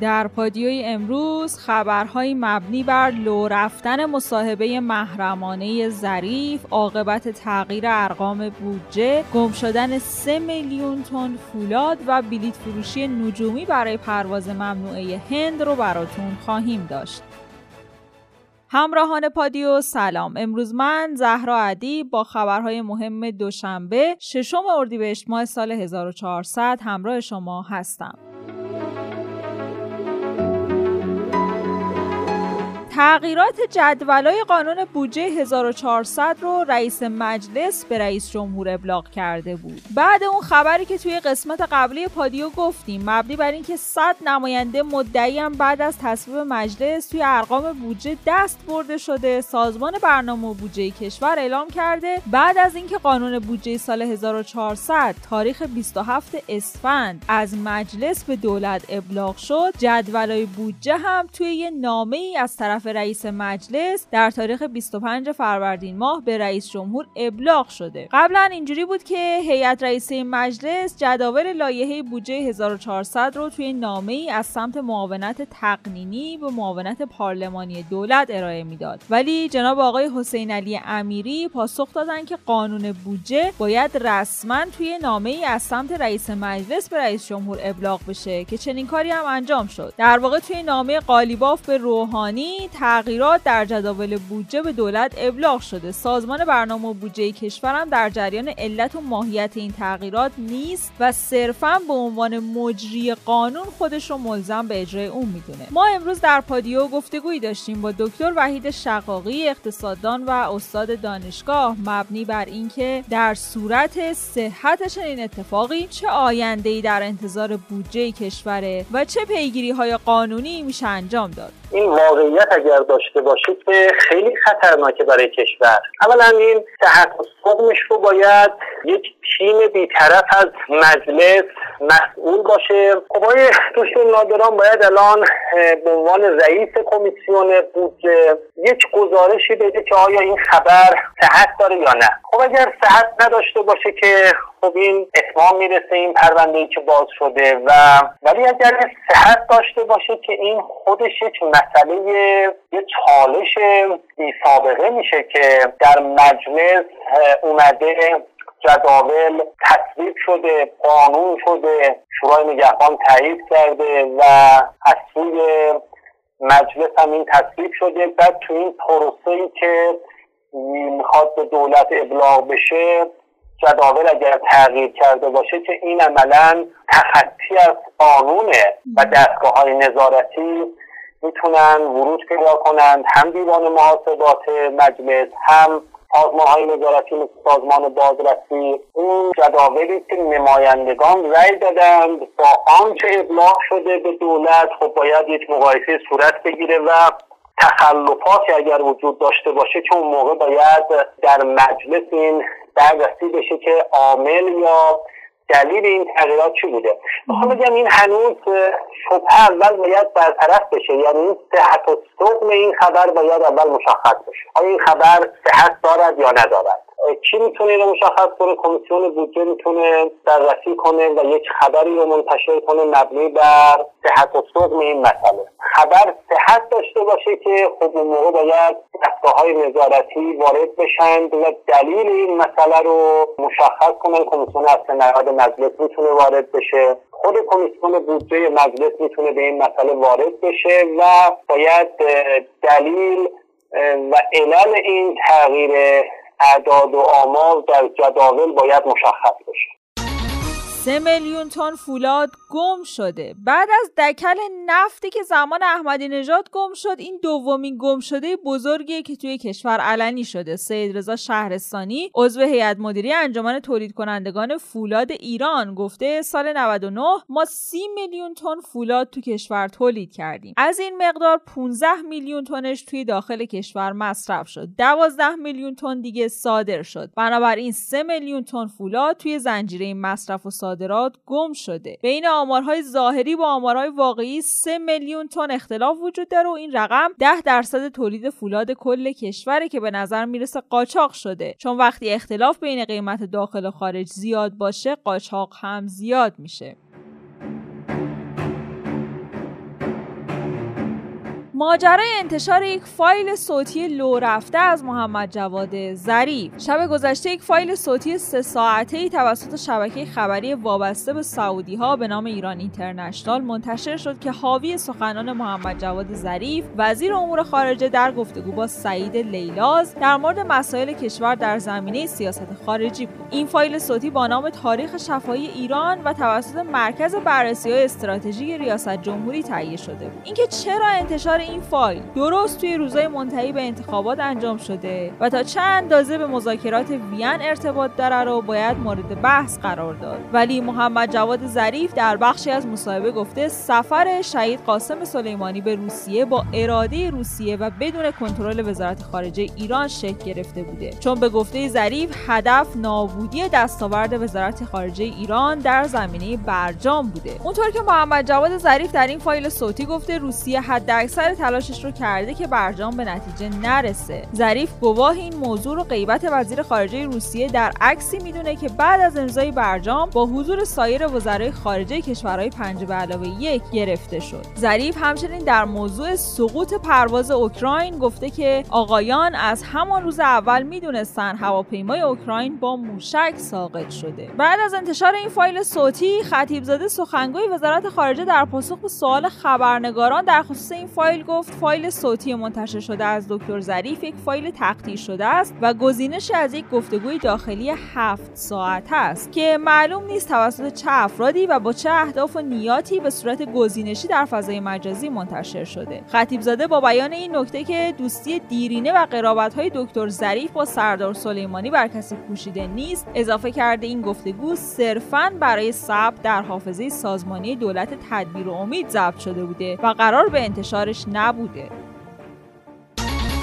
در پادیوی امروز خبرهایی مبنی بر لو رفتن مصاحبه محرمانه ظریف عاقبت تغییر ارقام بودجه گم شدن 3 میلیون تن فولاد و بلیت فروشی نجومی برای پرواز ممنوعه هند رو براتون خواهیم داشت. همراهان پادیو سلام. امروز من زهرا عدی با خبرهای مهم دوشنبه ششم اردیبهشت ماه سال 1400 همراه شما هستم. تغییرات جدولای قانون بودجه 1400 رو رئیس مجلس به رئیس جمهور ابلاغ کرده بود. بعد اون خبری که توی قسمت قبلی پادیو گفتیم مبنی بر اینکه 100 نماینده مدعی هم بعد از تصویب مجلس توی ارقام بودجه دست برده شده سازمان برنامه و بودجه کشور اعلام کرده. بعد از اینکه قانون بودجه سال 1400 تاریخ 27 اسفند از مجلس به دولت ابلاغ شد جدولای بودجه هم توی یه نامه ای از طرف رئیس مجلس در تاریخ 25 فروردین ماه به رئیس جمهور ابلاغ شده. قبلا اینجوری بود که هیئت رئیسه مجلس جداول لایحه بودجه 1400 رو توی نامه ای از سمت معاونت تقنینی به معاونت پارلمانی دولت ارائه می‌داد. ولی جناب آقای حسین علی امیری پاسخ دادن که قانون بودجه باید رسما توی نامه ای از سمت رئیس مجلس به رئیس جمهور ابلاغ بشه که چنین کاری هم انجام شد. در واقع توی نامه قالیباف به روحانی تغییرات در جداول بودجه به دولت ابلاغ شده. سازمان برنامه و بودجه کشورم در جریان علت و ماهیت این تغییرات نیست و صرفا به عنوان مجری قانون خودش رو ملزم به اجرای اون می‌دونه. ما امروز در پادیو گفتگویی داشتیم با دکتر وحید شقاقی اقتصاددان و استاد دانشگاه مبنی بر اینکه در صورت صحت چنین اتفاقی چه آینده ای در انتظار بودجه کشوره و چه پیگیری های قانونی میشه انجام داد. این واقعیت اگر داشته باشید که خیلی خطرناکه برای کشور. اولا این و رو باید یک تیم بیطرف از مجلس مسئول باشه. خب آقای دوشون نادران باید الان به عنوان رئیس کمیسیون بودجه یک گزارشی بده که آیا این خبر صحت داره یا نه. خب اگر صحت نداشته باشه که خب این اتمام می‌رسه این پرونده ای که باز شده و ولی اگر صحت داشته باشه که این خودش یک مسئله یه چالش بی سابقه میشه که در مجلس اومده جداول تصویب شده قانون شده شورای نگهبان تایید کرده و از سوی مجلس هم این تصویب شده. بعد تو این پروسه ای که می‌خواد به دولت ابلاغ بشه جداول اگر تغییر کرده باشه که این عملا تخطی از قانونه و دستگاه های نظارتی می‌تونن ورود پیدا کنند. هم دیوان محاسبات مجلس هم سازمان های نظارتی مثل سازمان بازرسی این جداولی که نمایندگان رأی دادند با آنچه ابلاغ شده به دولت؟ خب باید یک مقایسه صورت بگیره و تخلفاتی اگر وجود داشته باشه که اون موقع باید در مجلس این بررسی بشه که عامل یا دلیل این تغییرات چی بوده؟ می‌خوام بگم این هنوز شبه اول باید برطرف بشه یعنی این صحت و سقم این خبر باید اول مشخص بشه. آیا این خبر صحت دارد یا ندارد؟ کی می‌تونه اینو مشخص کنه؟ کمیسیون بودجه می‌تونه بررسی کنه و یک خبری رو منتشر کنه مبنی بر صحت و سقم این مسئله. خبر صحت داشته باشه که خب اون موقع باید دستگاه های نظارتی وارد بشند و دلیل این مسئله رو مشخص کنن. کمیسیون اصل نهاد مجلس می‌تونه وارد بشه. خود کمیسیون بودجه مجلس می‌تونه به این مسئله وارد بشه و باید دلیل و علل این تغییر اعداد و آمار در جداول باید مشخص بشه. سه میلیون تن فولاد گم شده. بعد از دکل نفتی که زمان احمدی نژاد گم شد این دومین گم شده بزرگیه که توی کشور علنی شده. سید رضا شهرستانی عضو هیئت مدیره انجمن تولید کنندگان فولاد ایران گفته سال 99 ما 30 میلیون تن فولاد تو کشور تولید کردیم. از این مقدار 15 میلیون تنش توی داخل کشور مصرف شد. 12 میلیون تن دیگه صادر شد. بنابراین 3 میلیون تن فولاد توی زنجیره مصرف و صادرات گم شده. بین آمارهای ظاهری با آمارهای واقعی 3 میلیون تن اختلاف وجود داره و این رقم 10 درصد تولید فولاد کل کشوره که به نظر می‌رسه قاچاق شده. چون وقتی اختلاف بین قیمت داخل و خارج زیاد باشه قاچاق هم زیاد میشه. ماجرای انتشار یک فایل صوتی لو رفته از محمد جواد ظریف. شب گذشته یک فایل صوتی سه ساعته ای توسط شبکه خبری وابسته به سعودی ها به نام ایران اینترنشنال منتشر شد که حاوی سخنان محمد جواد ظریف وزیر امور خارجه در گفتگو با سعید لیلاز در مورد مسائل کشور در زمینه سیاست خارجی بود. این فایل صوتی با نام تاریخ شفاهی ایران و توسط مرکز بررسی های استراتژیک ریاست جمهوری تهیه شده بود. اینکه چرا انتشار این فایل درست توی روزهای منتهی به انتخابات انجام شده و تا چند اندازه به مذاکرات وین ارتباط داره رو باید مورد بحث قرار داد. ولی محمد جواد ظریف در بخشی از مصاحبه گفته سفر شهید قاسم سلیمانی به روسیه با اراده روسیه و بدون کنترل وزارت خارجه ایران شکل گرفته بوده. چون به گفته ظریف هدف نابودی دستاورد وزارت خارجه ایران در زمینه برجام بوده. اونطور که محمد جواد ظریف در این فایل صوتی گفته روسیه حداکثر تلاشش رو کرده که برجام به نتیجه نرسه. ظریف گواه این موضوع رو غیبت وزیر خارجه روسیه در عکسی می‌دونه که بعد از امضای برجام با حضور سایر وزرای خارجه کشورهای پنج به علاوه یک گرفته شد. ظریف همچنین در موضوع سقوط پرواز اوکراین گفته که آقایان از همان روز اول می‌دونستن هواپیمای اوکراین با موشک ساقط شده. بعد از انتشار این فایل صوتی خطیب زاده سخنگوی وزارت خارجه در پاسخ به سوال خبرنگاران در خصوص این فایل گفت فایل صوتی منتشر شده از دکتر ظریف یک فایل تقطیر شده است و گزینش از یک گفتگوی داخلی هفت ساعت است که معلوم نیست توسط چه افرادی و با چه اهداف و نیاتی به صورت گزینشی در فضای مجازی منتشر شده. خطیب زاده با بیان این نکته که دوستی دیرینه و قرابت های دکتر ظریف با سردار سلیمانی بر کسی پوشیده نیست اضافه کرده این گفتگو صرفا برای ثبت در حافظه سازمانی دولت تدبیر و امید ضبط شده بوده و قرار به انتشارش نبوده.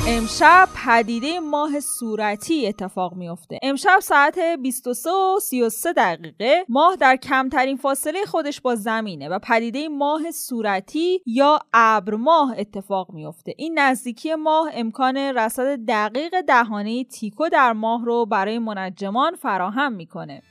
امشب پدیده ماه صورتی اتفاق میافته. امشب ساعت 23 و 33 دقیقه ماه در کمترین فاصله خودش با زمینه و پدیده ماه صورتی یا ابر ماه اتفاق میافته. این نزدیکی ماه امکان رصد دقیق دهانه تیکو در ماه رو برای منجمان فراهم می‌کنه.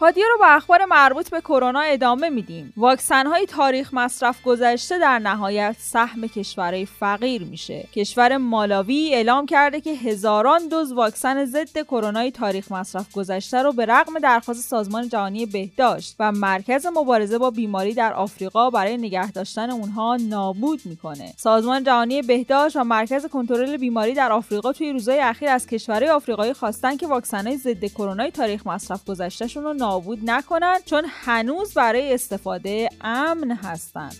پادیا رو با اخبار مربوط به کرونا ادامه میدیم. واکسن های تاریخ مصرف گذشته در نهایت سهم کشورهای فقیر میشه. کشور مالاوی اعلام کرده که هزاران دوز واکسن ضد کرونا تاریخ مصرف گذشته رو به رغم درخواست سازمان جهانی بهداشت و مرکز مبارزه با بیماری در آفریقا برای نگه داشتن اونها نابود می‌کنه. سازمان جهانی بهداشت و مرکز کنترل بیماری در آفریقا توی روزهای اخیر از کشورهای آفریقایی خواستن که واکسن ضد کرونا تاریخ مصرف گذشتهشون رو نابود نکنن چون هنوز برای استفاده امن هستند.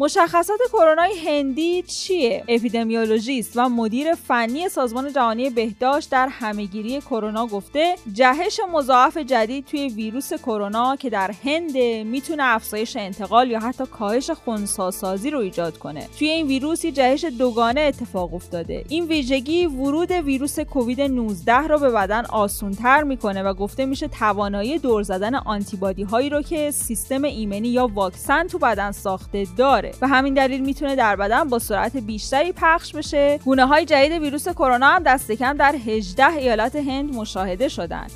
مشخصات کرونا هندی چیه؟ اپیدمیولوژیست و مدیر فنی سازمان جهانی بهداشت در همهگیری کرونا گفته جهش مضاعف جدید توی ویروس کرونا که در هند می‌تونه افزایش انتقال یا حتی کاهش خونساسازی رو ایجاد کنه. توی این ویروس جهش دوگانه اتفاق افتاده. این ویژگی ورود ویروس کووید 19 رو به بدن آسونتر می‌کنه و گفته میشه توانایی دور زدن آنتیبادی هایی رو که سیستم ایمنی یا واکسن تو بدن ساخته داره. و همین دلیل می‌تونه در بدن با سرعت بیشتری پخش بشه. گونه های جدید ویروس کرونا هم دست کم در 18 ایالت هند مشاهده شدند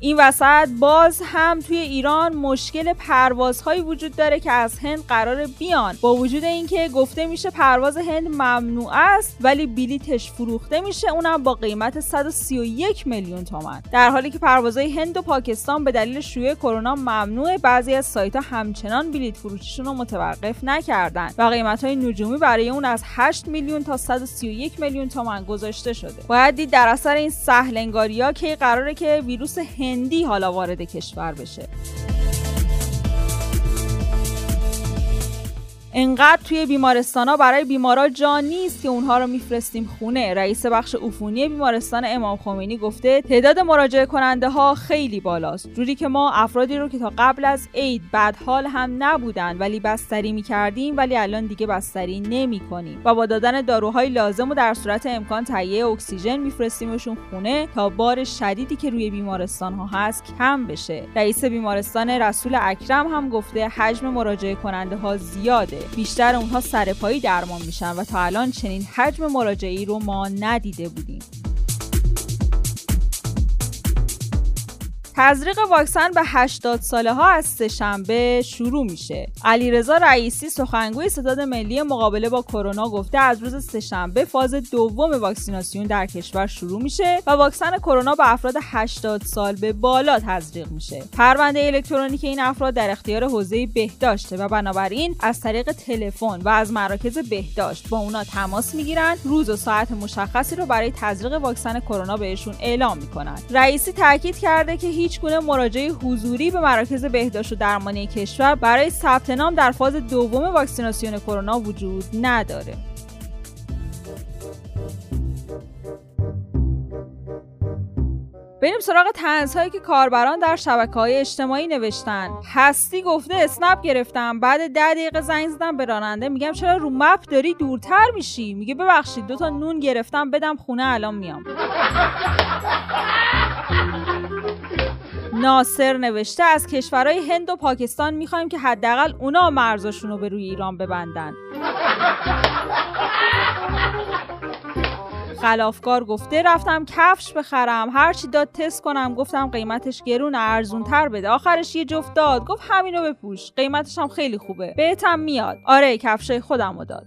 این وسط باز هم توی ایران مشکل پروازهایی وجود داره که از هند قرار بیان. با وجود اینکه گفته میشه پرواز هند ممنوع است ولی بلیتش فروخته میشه اونم با قیمت 131 میلیون تومن در حالی که پروازهای هند و پاکستان به دلیل شیوع کرونا ممنوع بعضی از سایت ها همچنان بلیت فروشیشون رو متوقف نکردن و قیمت های نجومی برای اون از 8 میلیون تا 131 میلیون تومن گذاشته شده. باید دید در اثر این سهلنگاری که قراره که ویروس هند هندی حالا وارد کشور بشه. انقدر توی بیمارستان ها برای بیمارا جا نیست که اونها رو میفرستیم خونه. رئیس بخش عفونی بیمارستان امام خمینی گفته تعداد مراجعه کننده ها خیلی بالاست. جوری که ما افرادی رو که تا قبل از عید بد حال هم نبودن ولی بستری می‌کردیم ولی الان دیگه بستری نمی کنیم و با دادن داروهای لازم و در صورت امکان تهیه اکسیژن میفرستیمشون خونه تا بار شدیدی که روی بیمارستان ها هست کم بشه. رئیس بیمارستان رسول اکرم هم گفته حجم مراجعه کننده ها زیاده. بیشتر اونها سرپایی درمان میشن و تا الان چنین حجم مراجعی رو ما ندیده بودیم. تزریق واکسن به 80 ساله ها از سهشنبه شروع میشه. علیرضا رئیسی سخنگوی ستاد ملی مقابله با کرونا گفته از روز سهشنبه فاز دوم واکسیناسیون در کشور شروع میشه و واکسن کرونا به افراد 80 سال به بالا تزریق میشه. پرونده الکترونیک این افراد در اختیار حوزه بهداشته و بنابراین از طریق تلفن و از مراکز بهداشت با اونا تماس می‌گیرن روز و ساعت مشخصی رو برای تزریق واکسن کرونا بهشون اعلام می‌کنن رئیسی تاکید کرده که هیچ گونه مراجعه حضوری به مراکز بهداشت و درمانی کشور برای ثبت نام در فاز دوم واکسیناسیون کرونا وجود نداره. بریم سراغ تنزهایی که کاربران در شبکه های اجتماعی نوشتن. هستی گفته اسنپ گرفتم بعد ده دقیقه زنگ زدم به راننده میگم چرا رو مپ داری؟ دورتر میشی. میگه ببخشید دوتا نون گرفتم بدم خونه الان میام. ناصر نوشته از کشورهای هند و پاکستان می‌خوایم که حداقل اونا مرزشون رو به روی ایران ببندن. خلافکار گفته رفتم کفش بخرم هرچی داد تست کنم گفتم قیمتش گرون ارزون تر بده. آخرش یه جفت داد گفت همینو بپوش قیمتش هم خیلی خوبه. بهتم میاد. آره کفشای خودم داد.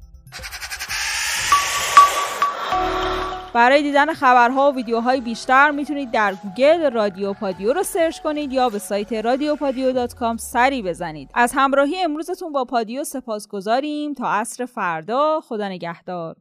برای دیدن خبرها و ویدیوهای بیشتر می‌تونید در گوگل رادیو پادیو رو search کنید یا به سایت رادیو پادیو سری بزنید. از همراهی امروزتون با پادیو سپاسگزاریم تا عصر فردا خدا نگهدار.